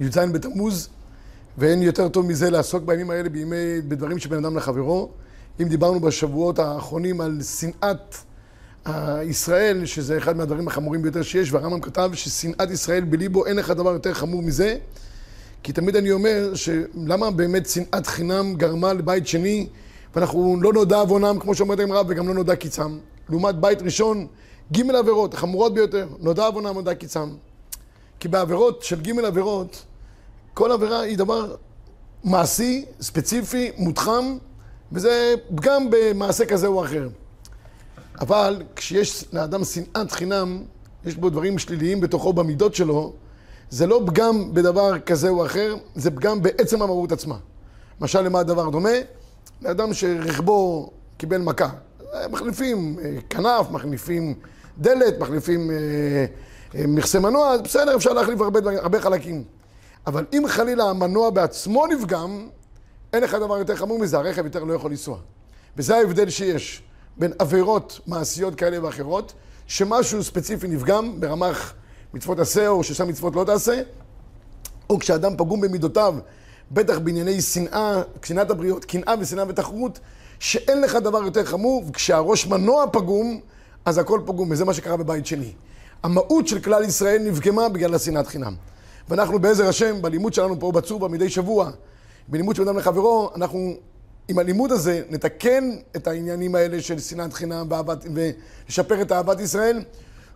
י"ז בתמוז, ואין יותר טוב מזה לעסוק בימים האלה בימי, בדברים שבין אדם לחברו. אם דיברנו בשבועות האחרונים על שנאת ישראל, שזה אחד מהדברים החמורים ביותר שיש, והרמב"ם כתב ששנאת ישראל בליבו, אין לך דבר יותר חמור מזה. כי תמיד אני אומר, שלמה באמת שנאת חינם גרמה לבית שני, ואנחנו לא נודע עוונם, כמו שאומרת הגמרא, וגם לא נודע קיצם. לעומת בית ראשון, ג' עבירות, החמורות ביותר, נודע עוונם, נודע קיצם. כי בעבירות של ג' עבירות, כל עבירה היא דבר מעשי, ספציפי, מותחם, וזה פגם במעשה כזה או אחר. אבל כשיש לאדם שנאת חינם, יש בו דברים שליליים בתוכו, במידות שלו, זה לא פגם בדבר כזה או אחר, זה פגם בעצם המהות עצמה. למשל, למה הדבר דומה? לאדם שרכבו קיבל מכה. מחליפים אה, כנף, מחליפים דלת, מחליפים אה, מכסה מנוע, בסדר, אפשר להחליף הרבה, הרבה חלקים. אבל אם חלילה המנוע בעצמו נפגם, אין לך דבר יותר חמור מזה, הרכב יותר לא יכול לנסוע. וזה ההבדל שיש בין עבירות מעשיות כאלה ואחרות, שמשהו ספציפי נפגם ברמ"ח מצוות עשה או ששם מצוות לא תעשה, או כשאדם פגום במידותיו, בטח בענייני שנאה, שנאת הבריות, קנאה ושנאה ותחרות, שאין לך דבר יותר חמור, וכשהראש מנוע פגום, אז הכל פגום, וזה מה שקרה בבית שני. המהות של כלל ישראל נפגמה בגלל השנאת חינם. ואנחנו בעזר השם, בלימוד שלנו פה בצובה מדי שבוע, בלימוד של אדם לחברו, אנחנו עם הלימוד הזה נתקן את העניינים האלה של שנאת חינם ואהבת, ולשפר את אהבת ישראל.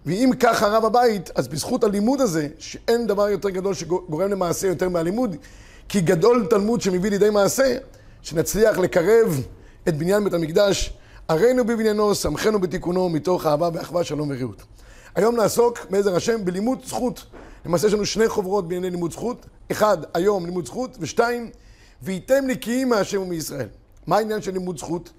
ואם כך הרב הבית, אז בזכות הלימוד הזה, שאין דבר יותר גדול שגורם למעשה יותר מהלימוד, כי גדול תלמוד שמביא לידי מעשה, שנצליח לקרב את בניין בית המקדש, הרינו בבניינו, שמחנו בתיקונו, מתוך אהבה ואחווה, שלום ורעות. היום נעסוק, בעזר השם, בלימוד זכות. למעשה יש לנו שני חוברות בענייני לימוד זכות. אחד, היום לימוד זכות, ושתיים, וייתם נקיים מהשם ומישראל. מה העניין של לימוד זכות?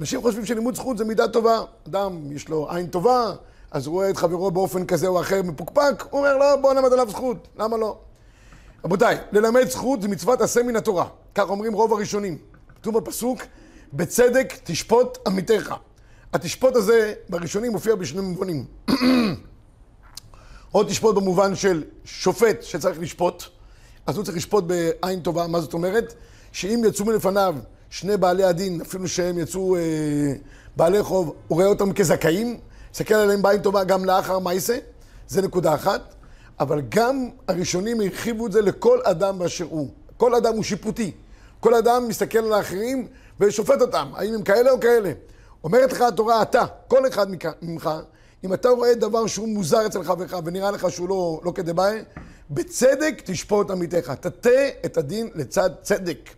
אנשים חושבים שלימוד זכות זה מידה טובה. אדם, יש לו עין טובה, אז הוא רואה את חברו באופן כזה או אחר מפוקפק, הוא אומר, לא, בוא נלמד עליו זכות, למה לא? רבותיי, ללמד זכות זה מצוות עשה מן התורה. כך אומרים רוב הראשונים. כתוב בפסוק, בצדק תשפוט עמיתך. התשפוט הזה בראשונים מופיע בשני מובנים. או תשפוט במובן של שופט שצריך לשפוט, אז הוא צריך לשפוט בעין טובה, מה זאת אומרת? שאם יצאו מלפניו שני בעלי הדין, אפילו שהם יצאו אה, בעלי חוב, הוא רואה אותם כזכאים, מסתכל עליהם בעין טובה גם לאחר מייסה, זה נקודה אחת, אבל גם הראשונים הרחיבו את זה לכל אדם באשר הוא. כל אדם הוא שיפוטי. כל אדם מסתכל על האחרים ושופט אותם, האם הם כאלה או כאלה. אומרת לך התורה, אתה, כל אחד ממך, אם אתה רואה דבר שהוא מוזר אצל חברך ונראה לך שהוא לא, לא כדבעי, בצדק תשפוט עמיתך. תטה את הדין לצד צדק,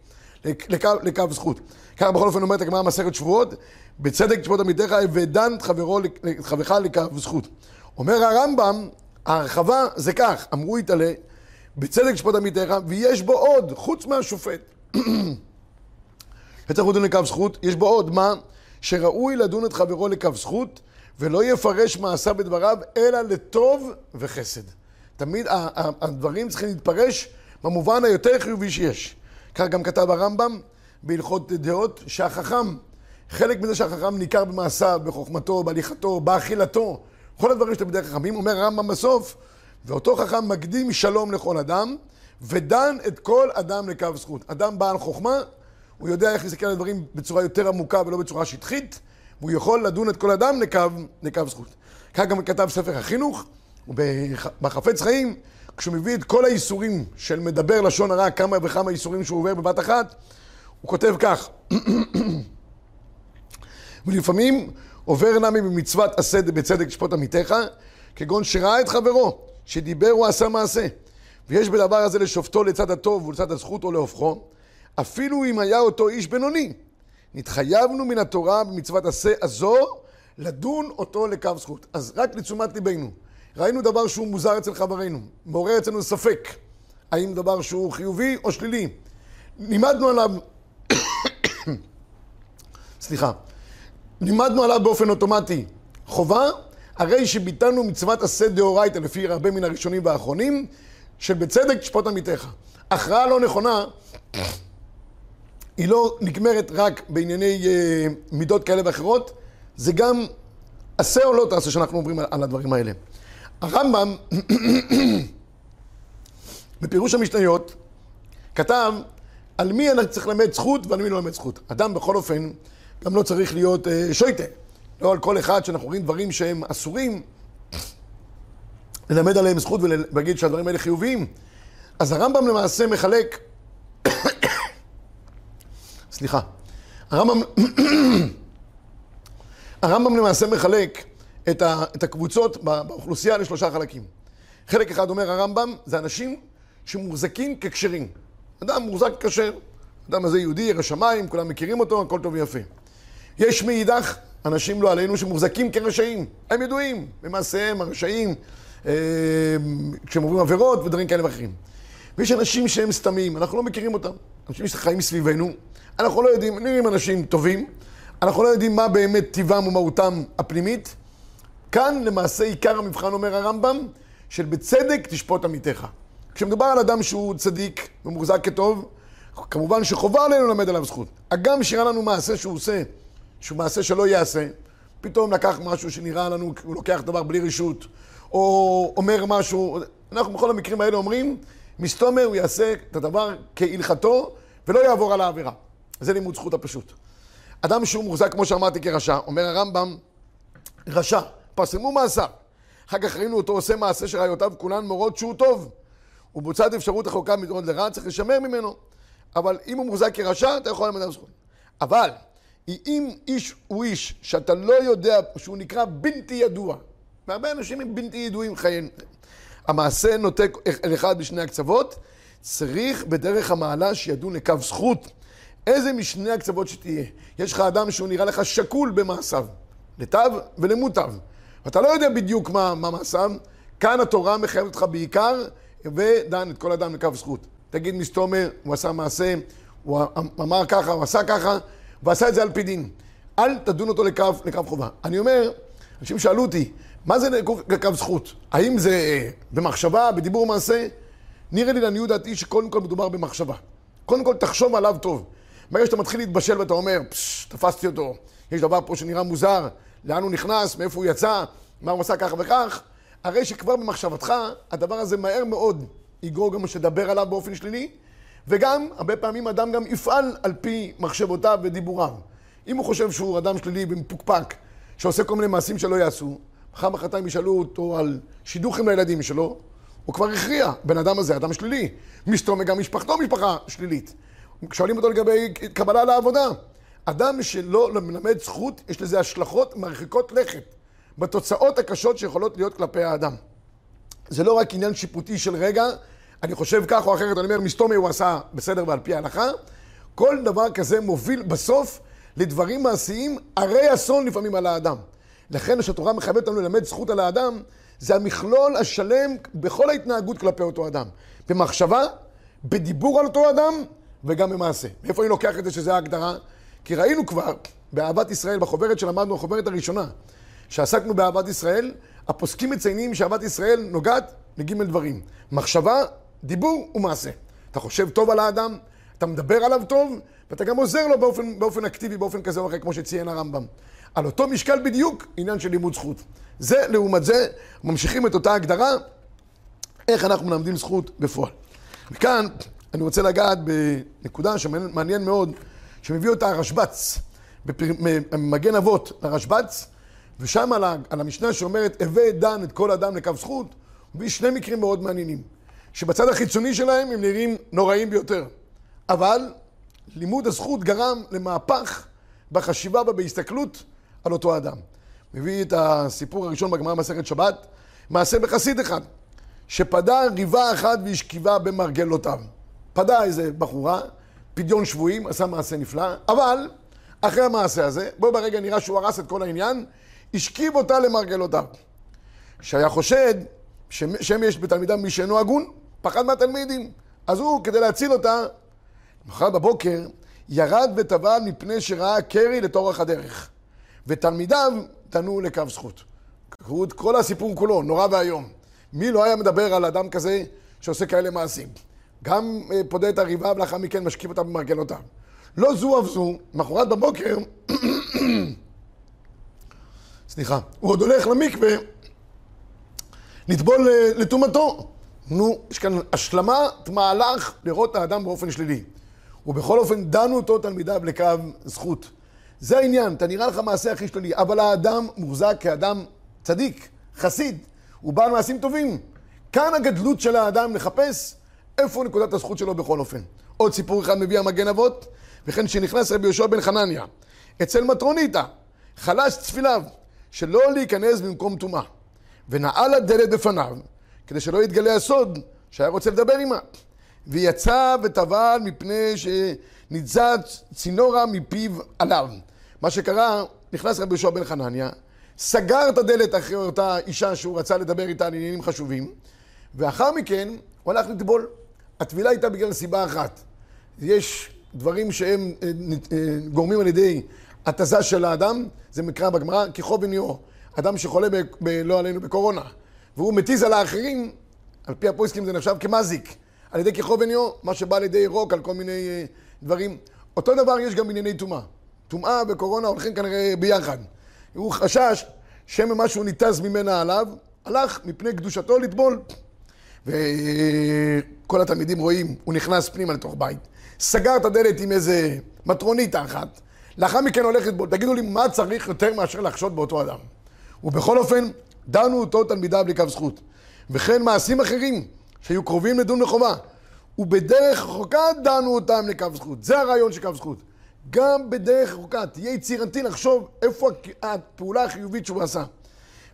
לקו, לקו זכות. ככה בכל אופן אומרת הגמרא מסכת שבועות, בצדק תשפוט עמיתך ודן את חברך לקו זכות. אומר הרמב"ם, ההרחבה זה כך, אמרו יתעלה, בצדק תשפוט עמיתך, ויש בו עוד, חוץ מהשופט. וצריך לדון לקו זכות, יש בו עוד, מה? שראוי לדון את חברו לקו זכות, ולא יפרש מעשה בדבריו, אלא לטוב וחסד. תמיד הדברים צריכים להתפרש במובן היותר חיובי שיש. כך גם כתב הרמב"ם בהלכות דעות, שהחכם, חלק מזה שהחכם ניכר במעשיו, בחוכמתו, בהליכתו, באכילתו, כל הדברים שאתם בדרך חכמים, אומר הרמב"ם בסוף, ואותו חכם מקדים שלום לכל אדם, ודן את כל אדם לקו זכות. אדם בעל חוכמה, הוא יודע איך להסתכל על הדברים בצורה יותר עמוקה ולא בצורה שטחית, והוא יכול לדון את כל אדם לקו, לקו זכות. כך גם כתב ספר החינוך, ובחפץ חיים, כשהוא מביא את כל האיסורים של מדבר לשון הרע, כמה וכמה איסורים שהוא עובר בבת אחת, הוא כותב כך: ולפעמים עובר נמי במצוות עשה בצדק שפוט עמיתך, כגון שראה את חברו, שדיבר או עשה מעשה. ויש בדבר הזה לשופטו לצד הטוב ולצד הזכות או להופכו, אפילו אם היה אותו איש בינוני. נתחייבנו מן התורה במצוות עשה הזו, לדון אותו לקו זכות. אז רק לתשומת ליבנו, ראינו דבר שהוא מוזר אצל חברינו, מעורר אצלנו ספק, האם דבר שהוא חיובי או שלילי. לימדנו עליו, סליחה, לימדנו עליו באופן אוטומטי חובה, הרי שביטלנו מצוות עשה דאורייתא לפי הרבה מן הראשונים והאחרונים, שבצדק תשפוט עמיתך. הכרעה לא נכונה היא לא נגמרת רק בענייני אה, מידות כאלה ואחרות, זה גם עשה או לא תעשה שאנחנו אומרים על, על הדברים האלה. הרמב"ם, בפירוש המשניות, כתב על מי אני צריך ללמד זכות ועל מי לא ללמד זכות. אדם בכל אופן גם לא צריך להיות אה, שויטה. לא על כל אחד שאנחנו רואים דברים שהם אסורים, ללמד עליהם זכות ולהגיד שהדברים האלה חיוביים. אז הרמב"ם למעשה מחלק, סליחה, הרמב"ם, הרמב"ם למעשה מחלק את, ה, את הקבוצות באוכלוסייה לשלושה חלקים. חלק אחד אומר הרמב"ם, זה אנשים שמוחזקים ככשרים. אדם מוחזק כשר, אדם הזה יהודי, ירא שמיים, כולם מכירים אותו, הכל טוב ויפה. יש מאידך אנשים לא עלינו שמוחזקים כרשעים, הם ידועים במעשיהם הרשעים, אה, כשהם עוברים עבירות ודברים כאלה ואחרים. ויש אנשים שהם סתמים, אנחנו לא מכירים אותם. אנשים שחיים סביבנו, אנחנו לא יודעים, נראים אנשים טובים, אנחנו לא יודעים מה באמת טיבם ומהותם הפנימית. כאן למעשה עיקר המבחן, אומר הרמב"ם, של בצדק תשפוט עמיתך. כשמדובר על אדם שהוא צדיק ומוחזק כטוב, כמובן שחובה עלינו ללמד עליו זכות. הגם שיראה לנו מעשה שהוא עושה, שהוא מעשה שלא ייעשה, פתאום לקח משהו שנראה לנו, הוא לוקח דבר בלי רשות, או אומר משהו, אנחנו בכל המקרים האלה אומרים, מסתומר הוא יעשה את הדבר כהלכתו ולא יעבור על העבירה. זה לימוד זכות הפשוט. אדם שהוא מוחזק, כמו שאמרתי, כרשע, אומר הרמב"ם, רשע, פרסמו מאסר. אחר כך ראינו אותו עושה מעשה שראיותיו כולן מורות שהוא טוב. ובוצעת אפשרות רחוקה מדרון לרע, צריך לשמר ממנו. אבל אם הוא מוחזק כרשע, אתה יכול למד זכות. אבל אם איש הוא איש שאתה לא יודע, שהוא נקרא בלתי ידוע, והרבה אנשים הם בלתי ידועים חייהם, המעשה נוטה אל אחד בשני הקצוות, צריך בדרך המעלה שידון לקו זכות. איזה משני הקצוות שתהיה. יש לך אדם שהוא נראה לך שקול במעשיו, לטו ולמוטב. ואתה לא יודע בדיוק מה, מה מעשיו, כאן התורה מחייבת אותך בעיקר, ודן את כל אדם לקו זכות. תגיד מסתומר, הוא עשה מעשה, הוא אמר ככה, הוא עשה ככה, ועשה את זה על פי דין. אל תדון אותו לקו, לקו חובה. אני אומר, אנשים שאלו אותי, מה זה לקו זכות? האם זה במחשבה, בדיבור מעשה? נראה לי לעניות דעתי שקודם כל מדובר במחשבה. קודם כל תחשוב עליו טוב. ברגע שאתה מתחיל להתבשל ואתה אומר, פשש, תפסתי אותו, יש דבר פה שנראה מוזר, לאן הוא נכנס, מאיפה הוא יצא, מה הוא עשה כך וכך, הרי שכבר במחשבתך, הדבר הזה מהר מאוד יגרור גם שתדבר עליו באופן שלילי, וגם, הרבה פעמים אדם גם יפעל על פי מחשבותיו ודיבוריו. אם הוא חושב שהוא אדם שלילי ומפוקפק, שעושה כל מיני מעשים שלא יעשו, מחר מחרתיים ישאלו אותו על שידוכים לילדים שלו, הוא כבר הכריע, בן אדם הזה אדם שלילי. מסתום גם משפחתו משפחה שלילית. שואלים אותו לגבי קבלה לעבודה. אדם שלא מלמד זכות, יש לזה השלכות מרחיקות לכת בתוצאות הקשות שיכולות להיות כלפי האדם. זה לא רק עניין שיפוטי של רגע, אני חושב כך או אחרת, אני אומר, מסתומי הוא עשה בסדר ועל פי ההלכה. כל דבר כזה מוביל בסוף לדברים מעשיים הרי אסון לפעמים על האדם. לכן כשהתורה מחייבת אותנו ללמד זכות על האדם, זה המכלול השלם בכל ההתנהגות כלפי אותו אדם. במחשבה, בדיבור על אותו אדם וגם במעשה. מאיפה אני לוקח את זה שזה ההגדרה? כי ראינו כבר באהבת ישראל, בחוברת שלמדנו, החוברת הראשונה, שעסקנו באהבת ישראל, הפוסקים מציינים שאהבת ישראל נוגעת לגימל דברים. מחשבה, דיבור ומעשה. אתה חושב טוב על האדם, אתה מדבר עליו טוב, ואתה גם עוזר לו באופן, באופן אקטיבי, באופן כזה או אחר, כמו שציין הרמב"ם. על אותו משקל בדיוק, עניין של לימוד זכות. זה, לעומת זה, ממשיכים את אותה הגדרה, איך אנחנו מלמדים זכות בפועל. וכאן, אני רוצה לגעת בנקודה שמעניין מאוד, שמביא אותה הרשב"ץ, במגן אבות הרשב"ץ, ושם על, המשנה שאומרת, הווה דן את כל אדם לקו זכות, מביא שני מקרים מאוד מעניינים. שבצד החיצוני שלהם הם נראים נוראים ביותר. אבל לימוד הזכות גרם למהפך בחשיבה ובהסתכלות על אותו אדם. מביא את הסיפור הראשון בגמרא מסכת שבת, מעשה בחסיד אחד, שפדה ריבה אחת והשכיבה במרגלותיו. פדה איזה בחורה, פדיון שבויים, עשה מעשה נפלא, אבל אחרי המעשה הזה, בו ברגע נראה שהוא הרס את כל העניין, השכיב אותה למרגלותיו. שהיה חושד שם יש בתלמידיו מי שאינו הגון, פחד מהתלמידים. אז הוא, כדי להציל אותה, מחר בבוקר, ירד וטבל מפני שראה קרי לתורך הדרך. ותלמידיו תנו לקו זכות. קראו את כל הסיפור כולו, נורא ואיום. מי לא היה מדבר על אדם כזה שעושה כאלה מעשים? גם אה, פודה את הריבה ולאחר מכן משכיב אותה במרגלותיו. לא זו אף זו, מחרת בבוקר, סליחה, הוא עוד הולך למקווה לטבול אה, לטומאתו. נו, יש כאן השלמת מהלך לראות האדם באופן שלילי. ובכל אופן דנו אותו תלמידיו לקו זכות. זה העניין, אתה נראה לך מעשה הכי שלילי, אבל האדם מוחזק כאדם צדיק, חסיד, הוא בעל מעשים טובים. כאן הגדלות של האדם לחפש איפה נקודת הזכות שלו בכל אופן. עוד סיפור אחד מביא המגן אבות, וכן שנכנס רבי יהושע בן חנניה אצל מטרוניתא, חלש צפיליו, שלא להיכנס במקום טומאה, ונעל הדלת בפניו, כדי שלא יתגלה הסוד שהיה רוצה לדבר עימה. ויצא וטבל מפני שניצץ צינורה מפיו עליו. מה שקרה, נכנס רבי יהושע בן חנניה, סגר את הדלת אחרי אותה אישה שהוא רצה לדבר איתה על עניינים חשובים, ואחר מכן הוא הלך לטבול. הטבילה הייתה בגלל סיבה אחת. יש דברים שהם אה, אה, גורמים על ידי התזה של האדם, זה מקרא בגמרא, כחוב וניאו. אדם שחולה, ב, ב, לא עלינו, בקורונה, והוא מתיז על האחרים, על פי הפויסקים זה נחשב כמזיק. על ידי כחוב וניאו, מה שבא על ידי רוק, על כל מיני אה, דברים. אותו דבר יש גם בענייני טומאה. טומאה וקורונה הולכים כנראה ביחד. הוא חשש שמא משהו ניתז ממנה עליו, הלך מפני קדושתו לטבול. וכל התלמידים רואים, הוא נכנס פנימה לתוך בית, סגר את הדלת עם איזה מטרונית אחת, לאחר מכן הולך לטבול. תגידו לי, מה צריך יותר מאשר לחשוד באותו אדם? ובכל אופן, דנו אותו תלמידיו לקו זכות. וכן מעשים אחרים שהיו קרובים לדון לחובה. ובדרך רחוקה דנו אותם לקו זכות. זה הרעיון של קו זכות. גם בדרך רחוקה, תהיה יצירתי לחשוב איפה הפעולה החיובית שהוא עשה.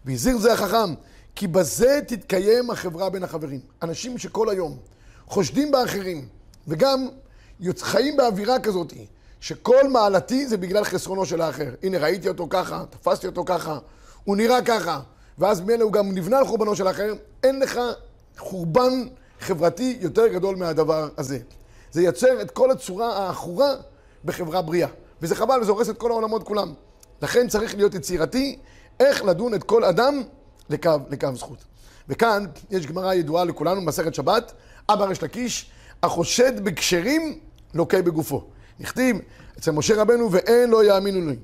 והזהיר זה החכם, כי בזה תתקיים החברה בין החברים. אנשים שכל היום חושדים באחרים, וגם חיים באווירה כזאת, שכל מעלתי זה בגלל חסרונו של האחר. הנה, ראיתי אותו ככה, תפסתי אותו ככה, הוא נראה ככה, ואז מילא הוא גם נבנה על חורבנו של האחר, אין לך חורבן חברתי יותר גדול מהדבר הזה. זה יוצר את כל הצורה העכורה בחברה בריאה. וזה חבל, וזה הורס את כל העולמות כולם. לכן צריך להיות יצירתי, איך לדון את כל אדם לקו, לקו זכות. וכאן יש גמרא ידועה לכולנו במסכת שבת, אבא ריש לקיש, החושד בכשרים לוקה בגופו. נכתיב אצל משה רבנו ואין לא יאמינו לי.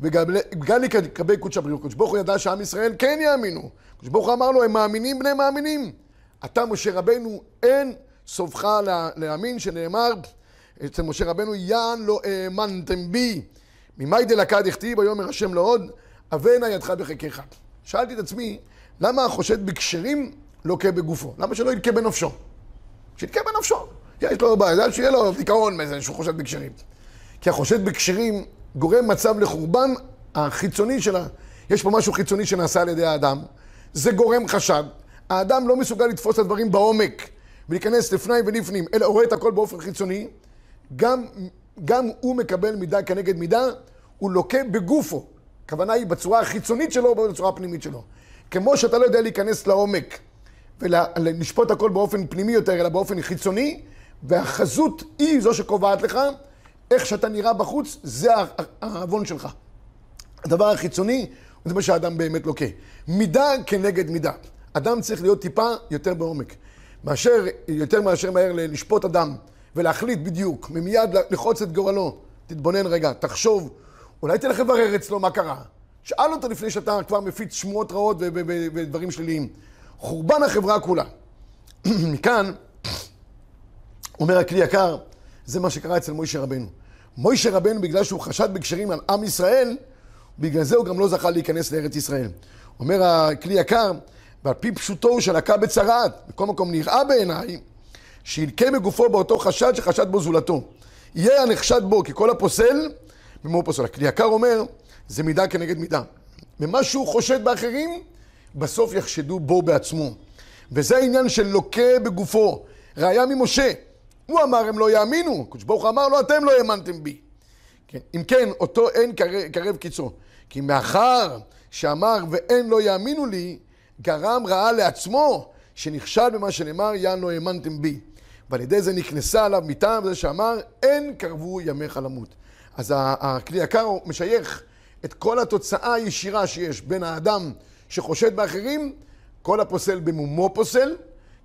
וגלי כבי קודש הבריאות. קודש ברוך הוא ידע שעם ישראל כן יאמינו. קודש ברוך הוא אמר לו, הם מאמינים בני מאמינים. אתה, משה רבנו, אין סופך להאמין, שנאמר אצל משה רבנו, יען לא האמנתם בי. ממאי דלקה דכתיב, ויאמר השם לעוד, אבנה ידך בחיקך. שאלתי את עצמי, למה החושד בכשרים לוקה בגופו? למה שלא ילקה בנפשו? שילקה בנפשו. יש לו בעיה, שיהיה לו דיכאון מזה שהוא חושד בכשרים. כי החושד בכשרים גורם מצב לחורבן החיצוני שלה. יש פה משהו חיצוני שנעשה על ידי האדם, זה גורם חשד. האדם לא מסוגל לתפוס את הדברים בעומק ולהיכנס לפני ולפנים, אלא רואה את הכל באופן חיצוני. גם, גם הוא מקבל מידה כנגד מידה, הוא לוקה בגופו. הכוונה היא בצורה החיצונית שלו ובצורה הפנימית שלו. כמו שאתה לא יודע להיכנס לעומק ולשפוט הכל באופן פנימי יותר, אלא באופן חיצוני, והחזות היא זו שקובעת לך איך שאתה נראה בחוץ, זה העוון שלך. הדבר החיצוני, זה מה שהאדם באמת לוקה. מידה כנגד מידה. אדם צריך להיות טיפה יותר בעומק. מאשר, יותר מאשר מהר לשפוט אדם ולהחליט בדיוק, ממיד לחוץ את גורלו. תתבונן רגע, תחשוב, אולי תלך לברר אצלו מה קרה. שאל אותו לפני שאתה כבר מפיץ שמועות רעות ודברים שליליים. חורבן החברה כולה. מכאן, אומר הכלי יקר, זה מה שקרה אצל מוישה רבנו. מוישה רבנו, בגלל שהוא חשד בקשרים על עם ישראל, בגלל זה הוא גם לא זכה להיכנס לארץ ישראל. אומר הכלי יקר, ועל פי פשוטו הוא שלקה בצרעת, בכל מקום נראה בעיניי, שילקה בגופו באותו חשד שחשד בו זולתו. יהיה הנחשד בו ככל הפוסל, במו פוסל. הכלי יקר אומר, זה מידה כנגד מידה. ומה שהוא חושד באחרים, בסוף יחשדו בו בעצמו. וזה העניין של לוקה בגופו. ראיה ממשה. הוא אמר, הם לא יאמינו. קדוש ברוך הוא אמר לו, אתם לא האמנתם בי. כן. אם כן, אותו אין קרב, קרב קיצו. כי מאחר שאמר ואין לא יאמינו לי, גרם רעה לעצמו, שנכשל במה שנאמר, יען לא האמנתם בי. ועל ידי זה נכנסה עליו מטעם זה שאמר, אין קרבו ימיך למות. אז הכלי יקר משייך את כל התוצאה הישירה שיש בין האדם שחושד באחרים, כל הפוסל במומו פוסל,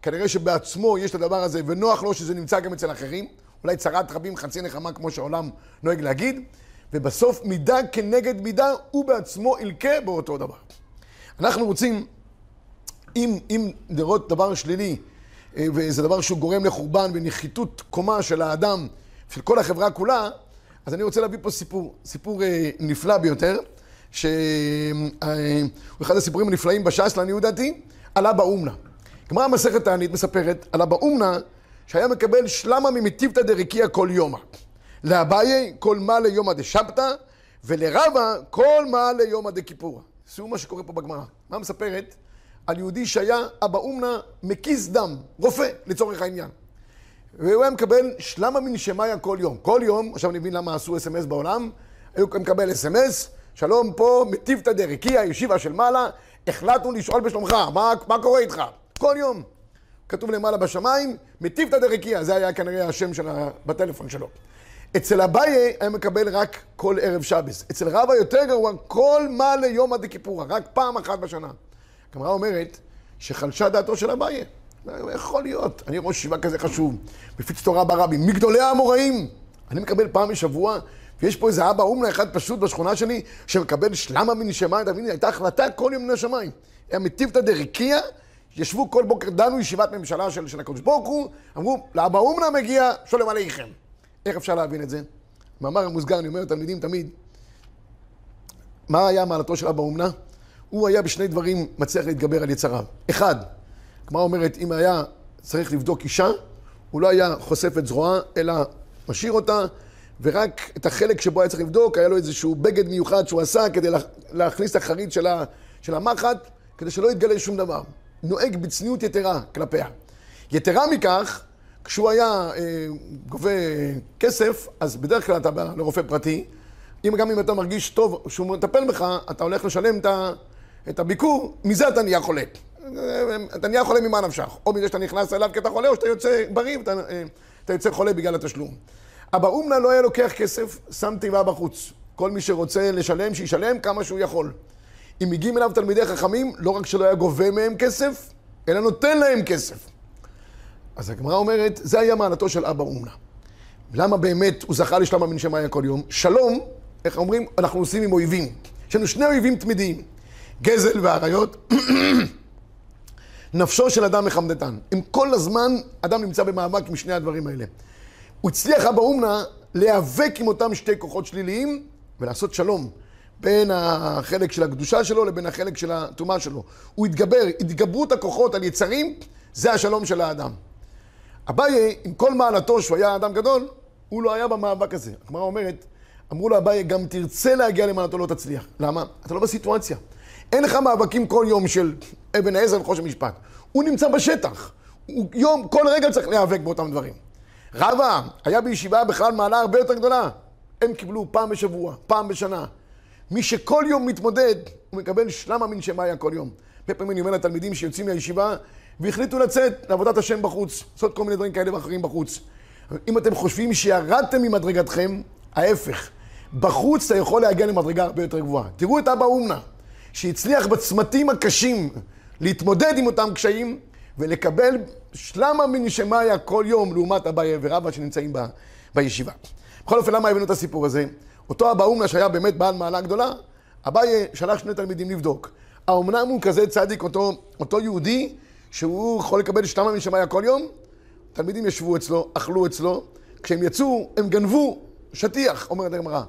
כנראה שבעצמו יש את הדבר הזה ונוח לו שזה נמצא גם אצל אחרים, אולי צרת רבים חצי נחמה כמו שהעולם נוהג להגיד, ובסוף מידה כנגד מידה הוא בעצמו ילקה באותו דבר. אנחנו רוצים, אם, אם לראות דבר שלילי וזה דבר שהוא גורם לחורבן ונחיתות קומה של האדם, של כל החברה כולה, אז אני רוצה להביא פה סיפור, סיפור אה, נפלא ביותר, שהוא אחד הסיפורים הנפלאים בש"ס, לעניות דעתי, על אבא אומנה. גמרא מסכת תענית מספרת על אבא אומנה שהיה מקבל שלמה ממטיבתא דרקיע כל יומא. לאביי כל מה ליומא דשבתא ולרבה כל מה ליומא דכיפורא. זה מה שקורה פה בגמרא. מה מספרת? על יהודי שהיה אבא אומנה מקיס דם, רופא לצורך העניין. והוא היה מקבל שלמה מנשמיה כל יום. כל יום, עכשיו אני מבין למה עשו אס.אם.אס בעולם, היו מקבל אס.אם.אס, שלום פה, מטיבתא דרקיע, ישיבה של מעלה, החלטנו לשאול בשלומך, מה, מה קורה איתך? כל יום. כתוב למעלה בשמיים, מטיבתא דרקיע, זה היה כנראה השם של בטלפון שלו. אצל אביי היה מקבל רק כל ערב שבס. אצל רבא יותר גרוע, כל מה ליום עד כיפורה, רק פעם אחת בשנה. הגמרא אומרת שחלשה דעתו של אביי. יכול להיות, אני ראש ישיבה כזה חשוב, מפיץ תורה ברבים, מגדולי האמוראים. אני מקבל פעם בשבוע, ויש פה איזה אבא אומנה אחד פשוט בשכונה שלי, שמקבל שלמה מנשמה, אתה מבין, הייתה החלטה כל יום מן השמיים. היה מטיבתא דרקיע, ישבו כל בוקר, דנו ישיבת ממשלה של, של הקדוש ברוך הוא, אמרו, לאבא אומנה מגיע, שולם עליכם. איך אפשר להבין את זה? מאמר המוסגר, אני אומר לתלמידים תמיד, מה היה מעלתו של אבא אומנה? הוא היה בשני דברים מצליח להתגבר על יצריו. אחד, כמו אומרת, אם היה צריך לבדוק אישה, הוא לא היה חושף את זרועה, אלא משאיר אותה, ורק את החלק שבו היה צריך לבדוק, היה לו איזשהו בגד מיוחד שהוא עשה כדי להכניס את החריץ של, של המחט, כדי שלא יתגלה שום דבר. נוהג בצניעות יתרה כלפיה. יתרה מכך, כשהוא היה אה, גובה כסף, אז בדרך כלל אתה בא לרופא פרטי, אם גם אם אתה מרגיש טוב שהוא מטפל בך, אתה הולך לשלם את, ה, את הביקור, מזה אתה נהיה חולה. אתה נהיה חולה ממה נפשך, או מזה שאתה נכנס אליו כי אתה חולה, או שאתה יוצא בריא ואתה אה, יוצא חולה בגלל התשלום. אבא אומנה לא היה לוקח כסף, שם תיבה בחוץ. כל מי שרוצה לשלם, שישלם כמה שהוא יכול. אם מגיעים אליו תלמידי חכמים, לא רק שלא היה גובה מהם כסף, אלא נותן להם כסף. אז הגמרא אומרת, זה היה מעלתו של אבא אומנה. למה באמת הוא זכה לשלמה בן שמעיה כל יום? שלום, איך אומרים, אנחנו עושים עם אויבים. יש לנו שני אויבים תמידיים, גזל ואריות. נפשו של אדם מחמדתן. עם כל הזמן אדם נמצא במאבק עם שני הדברים האלה. הוא הצליח אבא אומנה להיאבק עם אותם שתי כוחות שליליים ולעשות שלום. בין החלק של הקדושה שלו לבין החלק של הטומאה שלו. הוא התגבר, התגברות הכוחות על יצרים, זה השלום של האדם. אביי, עם כל מעלתו שהוא היה אדם גדול, הוא לא היה במאבק הזה. הגמרא אומרת, אמרו לו אביי, גם תרצה להגיע למעלתו לא תצליח. למה? אתה לא בסיטואציה. אין לך מאבקים כל יום של אבן העזר וחושן משפט. הוא נמצא בשטח. הוא יום, כל רגע צריך להיאבק באותם דברים. רבא היה בישיבה בכלל מעלה הרבה יותר גדולה. הם קיבלו פעם בשבוע, פעם בשנה. מי שכל יום מתמודד, הוא מקבל שלמה מן שמאיה כל יום. הרבה פעמים אני אומר לתלמידים שיוצאים מהישיבה והחליטו לצאת לעבודת השם בחוץ, לעשות כל מיני דברים כאלה ואחרים בחוץ. אם אתם חושבים שירדתם ממדרגתכם, ההפך. בחוץ אתה יכול להגיע למדרגה הרבה יותר גבוהה. תראו את אבא אומנה, שהצליח בצמתים הקשים להתמודד עם אותם קשיים ולקבל שלמה מן שמאיה כל יום לעומת אביי ורבא שנמצאים ב, בישיבה. בכל אופן, למה הבאנו את הסיפור הזה? אותו אבא אומנה שהיה באמת בעל מעלה גדולה, אביי שלח שני תלמידים לבדוק. האומנם הוא כזה צדיק, אותו, אותו יהודי, שהוא יכול לקבל שתמה משמיא כל יום? תלמידים ישבו אצלו, אכלו אצלו, כשהם יצאו, הם גנבו שטיח, אומרת הגמרא.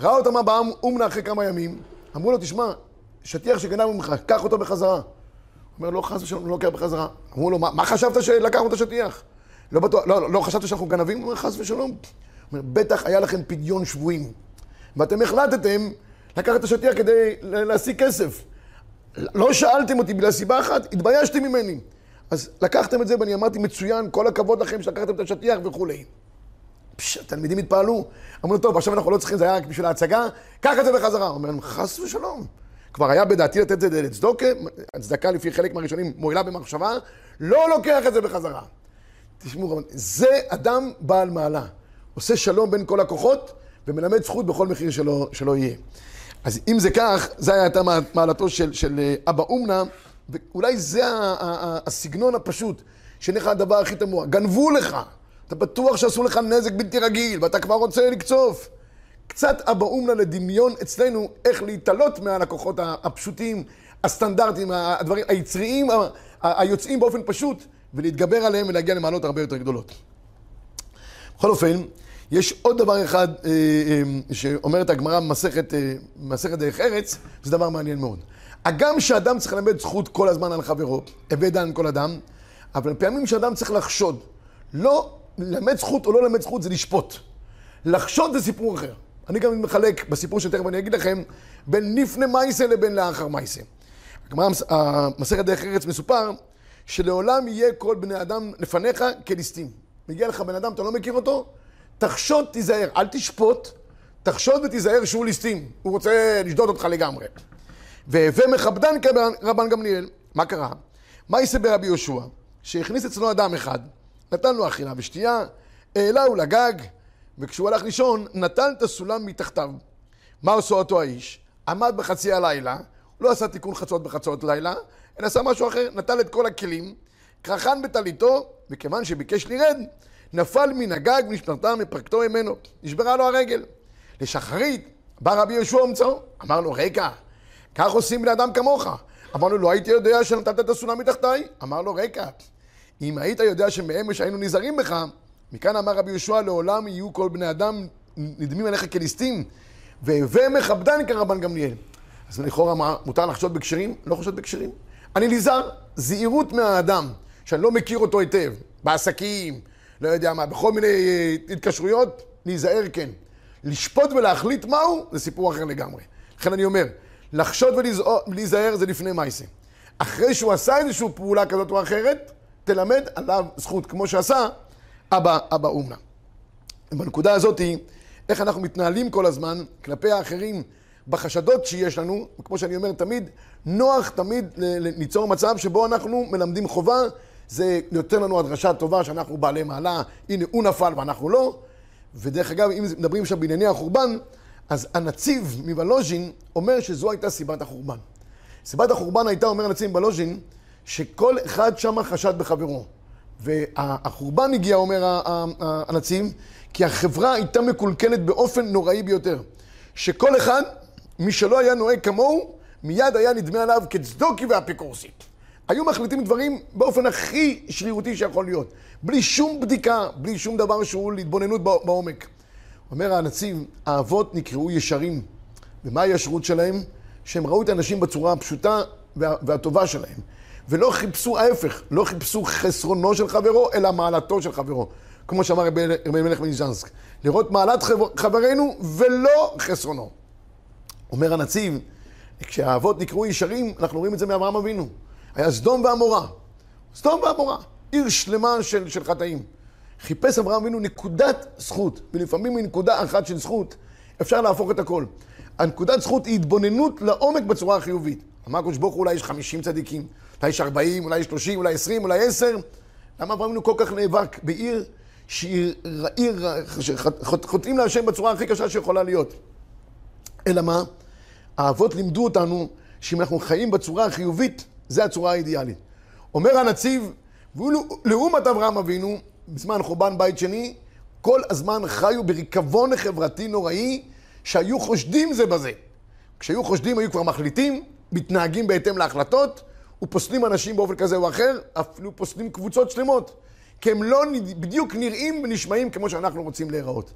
ראה אותם אבא אומנה אחרי כמה ימים, אמרו לו, תשמע, שטיח שגנבנו ממך, קח אותו בחזרה. אומר, לא, חס ושלום, לא לוקח בחזרה. אמרו לו, מה, חשבת שלקחנו את השטיח? לא בטוח, לא, לא, לא חשבת שאנחנו גנבים? הוא אומר, חס ושלום. אומר, בטח היה לכם פדיון שבויים, ואתם החלטתם לקחת את השטיח כדי להשיג כסף. לא שאלתם אותי בגלל סיבה אחת, התביישתם ממני. אז לקחתם את זה ואני אמרתי, מצוין, כל הכבוד לכם שלקחתם את השטיח וכולי. פש, התלמידים התפעלו, אמרו, טוב, עכשיו אנחנו לא צריכים, זה היה רק בשביל ההצגה, קח את זה בחזרה. הוא אומר, חס ושלום. כבר היה בדעתי לתת את זה לצדוקה, הצדקה לפי חלק מהראשונים מועילה במחשבה, לא לוקח את זה בחזרה. תשמעו, זה אדם בעל מעלה. עושה שלום בין כל הכוחות, ומלמד זכות בכל מחיר שלא, שלא יהיה. אז אם זה כך, זה הייתה מעלתו של, של אה, אבא אומנה, ואולי זה הסגנון הפשוט, שאין לך הדבר הכי תמוה. גנבו לך, אתה בטוח שעשו לך נזק בלתי רגיל, ואתה כבר רוצה לקצוף. קצת אבא אומנה לדמיון אצלנו, איך להתעלות מהלקוחות הפשוטים, הסטנדרטיים, הדברים היצריים, היוצאים באופן פשוט, ולהתגבר עליהם ולהגיע למעלות הרבה יותר גדולות. בכל אופן, יש עוד דבר אחד אה, אה, שאומרת הגמרא במסכת אה, דרך ארץ, זה דבר מעניין מאוד. הגם שאדם צריך ללמד זכות כל הזמן על חברו, הווה דן כל אדם, אבל פעמים שאדם צריך לחשוד. לא ללמד זכות או לא ללמד זכות זה לשפוט. לחשוד זה סיפור אחר. אני גם מחלק בסיפור שתכף אני אגיד לכם, בין לפני מייסה לבין לאחר מייסה. הגמרא, המסכת דרך ארץ מסופר שלעולם יהיה כל בני אדם לפניך כליסטים. מגיע לך בן אדם, אתה לא מכיר אותו, תחשוד, תיזהר, אל תשפוט, תחשוד ותיזהר שהוא ליסטים. הוא רוצה לשדוד אותך לגמרי. והווה מכבדן כרבן גמליאל. מה קרה? מה יעשה ברבי יהושע? שהכניס אצלו אדם אחד, נתן לו אכילה ושתייה, העלהו לגג, וכשהוא הלך לישון, נטל את הסולם מתחתיו. מה עושה אותו האיש? עמד בחצי הלילה, לא עשה תיקון חצות בחצות לילה, אלא עשה משהו אחר, נטל את כל הכלים, קרחן בטליתו, וכיוון שביקש לרד, נפל מן הגג ונשברתה מפרקתו ממנו, נשברה לו הרגל. לשחרית, בא רבי יהושע אמצעו, אמר לו, רגע, כך עושים בני אדם כמוך. אמר לו, לא הייתי יודע שנתת את הסולם מתחתיי? אמר לו, רגע, אם היית יודע שמאמש היינו נזהרים בך, מכאן אמר רבי יהושע, לעולם יהיו כל בני אדם נדמים עליך כליסטים, והווה מכבדן כרבן גמליאל. אז לכאורה מותר לחשוד בכשרים? לא חושד בכשרים. אני נזהר, זהירות מהאדם, שאני לא מכיר אותו היטב, בעסקים, לא יודע מה, בכל מיני אה, התקשרויות, להיזהר כן. לשפוט ולהחליט מהו, זה סיפור אחר לגמרי. לכן אני אומר, לחשוד ולהיזהר זה לפני מייסה. אחרי שהוא עשה איזושהי פעולה כזאת או אחרת, תלמד עליו זכות, כמו שעשה אבא, אבא אומנה. בנקודה הזאת איך אנחנו מתנהלים כל הזמן כלפי האחרים בחשדות שיש לנו, כמו שאני אומר תמיד, נוח תמיד ליצור מצב שבו אנחנו מלמדים חובה, זה נותן לנו הדרשה טובה שאנחנו בעלי מעלה, הנה הוא נפל ואנחנו לא. ודרך אגב, אם מדברים עכשיו בענייני החורבן, אז הנציב מוולוז'ין אומר שזו הייתה סיבת החורבן. סיבת החורבן הייתה, אומר הנציב מוולוז'ין, שכל אחד שם חשד בחברו. והחורבן הגיע, אומר הנציב, כי החברה הייתה מקולקלת באופן נוראי ביותר. שכל אחד, מי שלא היה נוהג כמוהו, מיד היה נדמה עליו כצדוקי ואפיקורסי. היו מחליטים דברים באופן הכי שרירותי שיכול להיות. בלי שום בדיקה, בלי שום דבר שהוא להתבוננות בעומק. אומר הנציב, האבות נקראו ישרים. ומה הישרות שלהם? שהם ראו את האנשים בצורה הפשוטה והטובה שלהם. ולא חיפשו ההפך, לא חיפשו חסרונו של חברו, אלא מעלתו של חברו. כמו שאמר רבי מלך מניז'נסק, לראות מעלת חברנו ולא חסרונו. אומר הנציב, כשהאבות נקראו ישרים, אנחנו רואים את זה מאברהם אבינו. היה סדום ועמורה. סדום ועמורה. עיר שלמה של, של חטאים. חיפש אברהם אבינו נקודת זכות, ולפעמים מנקודה אחת של זכות אפשר להפוך את הכל. הנקודת זכות היא התבוננות לעומק בצורה החיובית. אמר הקדוש ברוך הוא אולי יש 50 צדיקים, אולי יש 40, אולי יש 30, אולי 20, אולי 10. למה אברהם אבינו כל כך נאבק בעיר שהיא עיר שחוטאים להשם בצורה הכי קשה שיכולה להיות? אלא מה? האבות לימדו אותנו שאם אנחנו חיים בצורה החיובית, זה הצורה האידיאלית. אומר הנציב, לעומת אברהם אבינו, בזמן חורבן בית שני, כל הזמן חיו בריקבון חברתי נוראי, שהיו חושדים זה בזה. כשהיו חושדים היו כבר מחליטים, מתנהגים בהתאם להחלטות, ופוסלים אנשים באופן כזה או אחר, אפילו פוסלים קבוצות שלמות. כי הם לא בדיוק נראים ונשמעים כמו שאנחנו רוצים להיראות.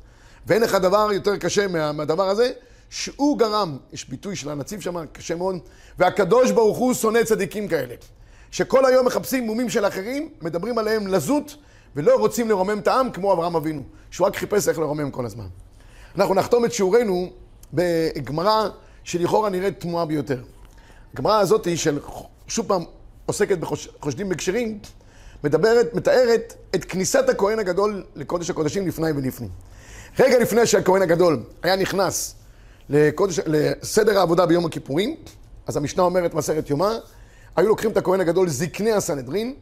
ואין לך דבר יותר קשה מה, מהדבר הזה, שהוא גרם, יש ביטוי של הנציב שם, קשה מאוד, והקדוש ברוך הוא שונא צדיקים כאלה. שכל היום מחפשים מומים של אחרים, מדברים עליהם לזות, ולא רוצים לרומם את העם כמו אברהם אבינו, שהוא רק חיפש איך לרומם כל הזמן. אנחנו נחתום את שיעורנו בגמרא שלכאורה נראית תמוהה ביותר. הגמרא הזאת של, שוב פעם, עוסקת בחושדים בקשרים, מדברת, מתארת את כניסת הכהן הגדול לקודש הקודשים לפני ולפנים. רגע לפני שהכהן הגדול היה נכנס לקודש, לסדר העבודה ביום הכיפורים, אז המשנה אומרת מסכת יומא, היו לוקחים את הכהן הגדול, זקני הסנהדרין,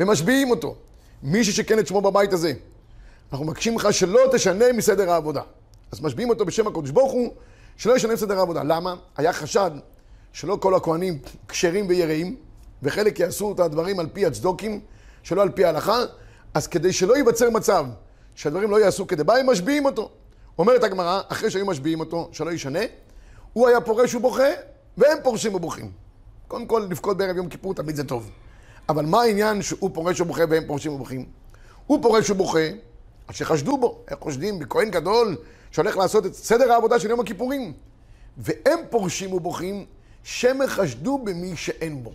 ומשביעים אותו. מי ששכן את שמו בבית הזה. אנחנו מבקשים לך שלא תשנה מסדר העבודה. אז משביעים אותו בשם הקדוש ברוך הוא, שלא ישנה מסדר העבודה. למה? היה חשד שלא כל הכהנים כשרים ויראים, וחלק יעשו את הדברים על פי הצדוקים, שלא על פי ההלכה, אז כדי שלא ייווצר מצב שהדברים לא יעשו כדבעי, הם משביעים אותו. אומרת הגמרא, אחרי שהיו משביעים אותו, שלא ישנה, הוא היה פורש ובוכה, והם פורשים ובוכים. קודם כל, לבכות בערב יום כיפור תמיד זה טוב. אבל מה העניין שהוא פורש ובוכה והם פורשים ובוכים? הוא פורש ובוכה, אז שחשדו בו, איך חושדים בכהן גדול שהולך לעשות את סדר העבודה של יום הכיפורים. והם פורשים ובוכים, שמא חשדו במי שאין בו.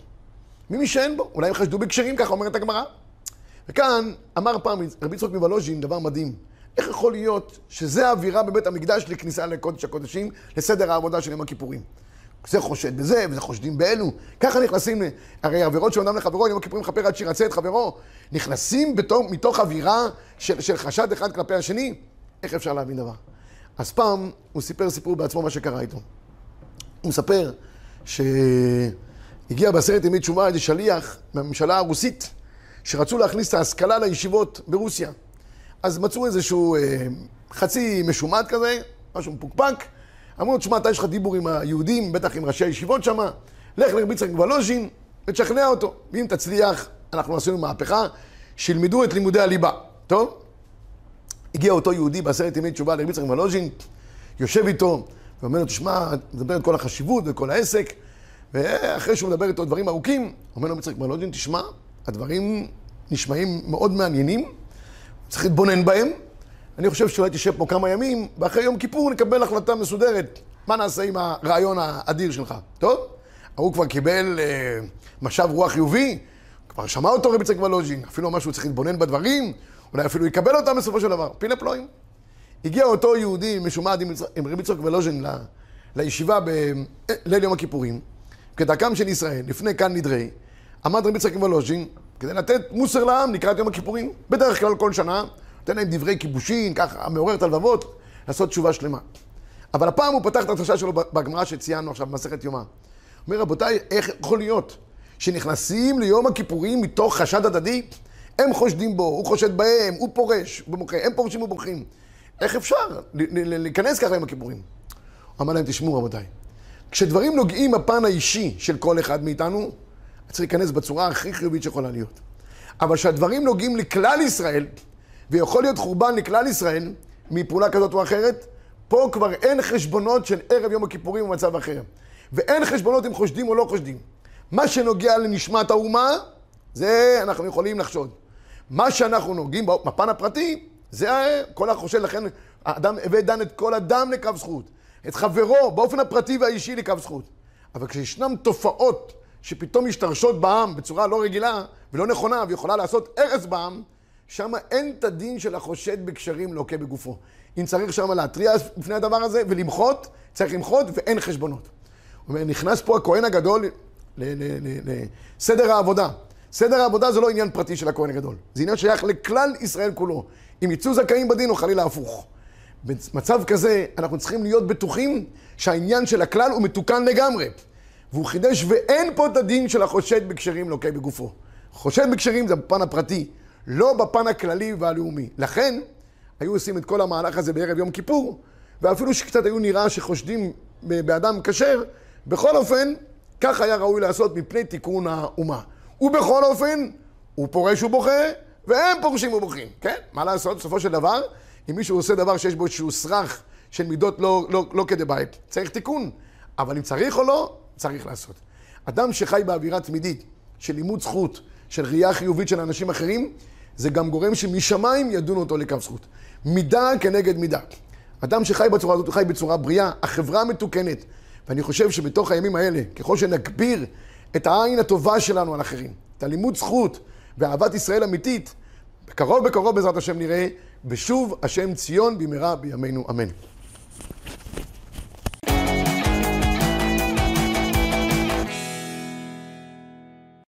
ממי שאין בו, אולי הם חשדו בקשרים, ככה אומרת הגמרא. וכאן אמר פעם רבי יצחק מוולוז'ין דבר מדהים. איך יכול להיות שזה האווירה בבית המקדש לכניסה לקודש הקודשים, לסדר העבודה של יום הכיפורים? זה חושד בזה, וזה חושדים באלו. ככה נכנסים, הרי עבירות של אדם לחברו, יום הכיפורים מכפר עד שירצה את חברו. נכנסים בתוך, מתוך אווירה של, של חשד אחד כלפי השני. איך אפשר להבין דבר? אז פעם הוא סיפר סיפור בעצמו מה שקרה איתו. הוא מספר שהגיע בעשרת ימי תשובה איזה שליח מהממשלה הרוסית, שרצו להכניס את ההשכלה לישיבות ברוסיה. אז מצאו איזשהו אה, חצי משומט כזה, משהו מפוקפק. אמרו לו, תשמע, אתה יש לך דיבור עם היהודים, בטח עם ראשי הישיבות שם, לך לרבי יצחק וולוז'ין ותשכנע אותו. ואם תצליח, אנחנו עשינו מהפכה, שילמדו את לימודי הליבה. טוב? הגיע אותו יהודי בעשרת ימי תשובה לרבי יצחק וולוז'ין, יושב איתו, ואומר לו, תשמע, מדבר את כל החשיבות וכל העסק, ואחרי שהוא מדבר איתו דברים ארוכים, אומר לו יצחק וולוז'ין, תשמע, הדברים נשמעים מאוד מעניינים, צריך להתבונן בהם. אני חושב שאולי תשב פה כמה ימים, ואחרי יום כיפור נקבל החלטה מסודרת. מה נעשה עם הרעיון האדיר שלך? טוב? ההוא כבר קיבל אה, משב רוח חיובי, כבר שמע אותו רבי יצחק ולוז'ין, אפילו אמר שהוא צריך להתבונן בדברים, אולי אפילו יקבל אותם בסופו של דבר. פילה. הגיע אותו יהודי משומד עם, רבי יצחק ולוז'ין לישיבה בליל יום הכיפורים, כדרכם של ישראל, לפני כאן נדרי, עמד רבי יצחק ולוז'ין כדי לתת מוסר לעם לקראת יום הכיפורים. בדרך כלל כל שנה, נותן להם דברי כיבושין, ככה מעורר את הלבבות, לעשות תשובה שלמה. אבל הפעם הוא פתח את התחושה שלו בגמרא שציינו עכשיו, במסכת יומא. הוא אומר, רבותיי, איך יכול להיות שנכנסים ליום הכיפורים מתוך חשד הדדי? הם חושדים בו, הוא חושד בהם, הוא פורש, במוחה, הם פורשים ובוכים. איך אפשר להיכנס ככה ליום הכיפורים? הוא אמר להם, תשמעו רבותיי, כשדברים נוגעים בפן האישי של כל אחד מאיתנו, צריך להיכנס בצורה הכי חיובית שיכולה להיות. אבל כשהדברים נוגעים לכלל ישראל, ויכול להיות חורבן לכלל ישראל, מפעולה כזאת או אחרת, פה כבר אין חשבונות של ערב יום הכיפורים במצב אחר. ואין חשבונות אם חושדים או לא חושדים. מה שנוגע לנשמת האומה, זה אנחנו יכולים לחשוד. מה שאנחנו נוגעים בפן הפרטי, זה כל החושד, לכן האדם הבא דן את כל אדם לקו זכות. את חברו באופן הפרטי והאישי לקו זכות. אבל כשישנם תופעות שפתאום משתרשות בעם בצורה לא רגילה ולא נכונה ויכולה לעשות הרס בעם, שם אין את הדין של החושד בקשרים לוקה בגופו. אם צריך שם להתריע בפני הדבר הזה ולמחות, צריך למחות ואין חשבונות. הוא אומר, נכנס פה הכהן הגדול לסדר העבודה. סדר העבודה זה לא עניין פרטי של הכהן הגדול, זה עניין שייך לכלל ישראל כולו. אם יצאו זכאים בדין או חלילה הפוך. במצב כזה אנחנו צריכים להיות בטוחים שהעניין של הכלל הוא מתוקן לגמרי. והוא חידש ואין פה את הדין של החושד בקשרים לוקה בגופו. חושד בקשרים זה בפן הפרטי, לא בפן הכללי והלאומי. לכן, היו עושים את כל המהלך הזה בערב יום כיפור, ואפילו שקצת היו נראה שחושדים באדם כשר, בכל אופן, כך היה ראוי לעשות מפני תיקון האומה. ובכל אופן, הוא פורש ובוכה, והם פורשים ובוכים, כן? מה לעשות? בסופו של דבר, אם מישהו עושה דבר שיש בו איזשהו סרח של מידות לא, לא, לא כדבעי, צריך תיקון. אבל אם צריך או לא, צריך לעשות. אדם שחי באווירה תמידית של לימוד זכות, של ראייה חיובית של אנשים אחרים, זה גם גורם שמשמיים ידונו אותו לקו זכות. מידה כנגד מידה. אדם שחי בצורה הזאת, הוא חי בצורה בריאה, החברה מתוקנת. ואני חושב שבתוך הימים האלה, ככל שנגביר את העין הטובה שלנו על אחרים, את הלימוד זכות ואהבת ישראל אמיתית, בקרוב בקרוב בעזרת השם נראה, בשוב השם ציון במהרה בימינו אמן.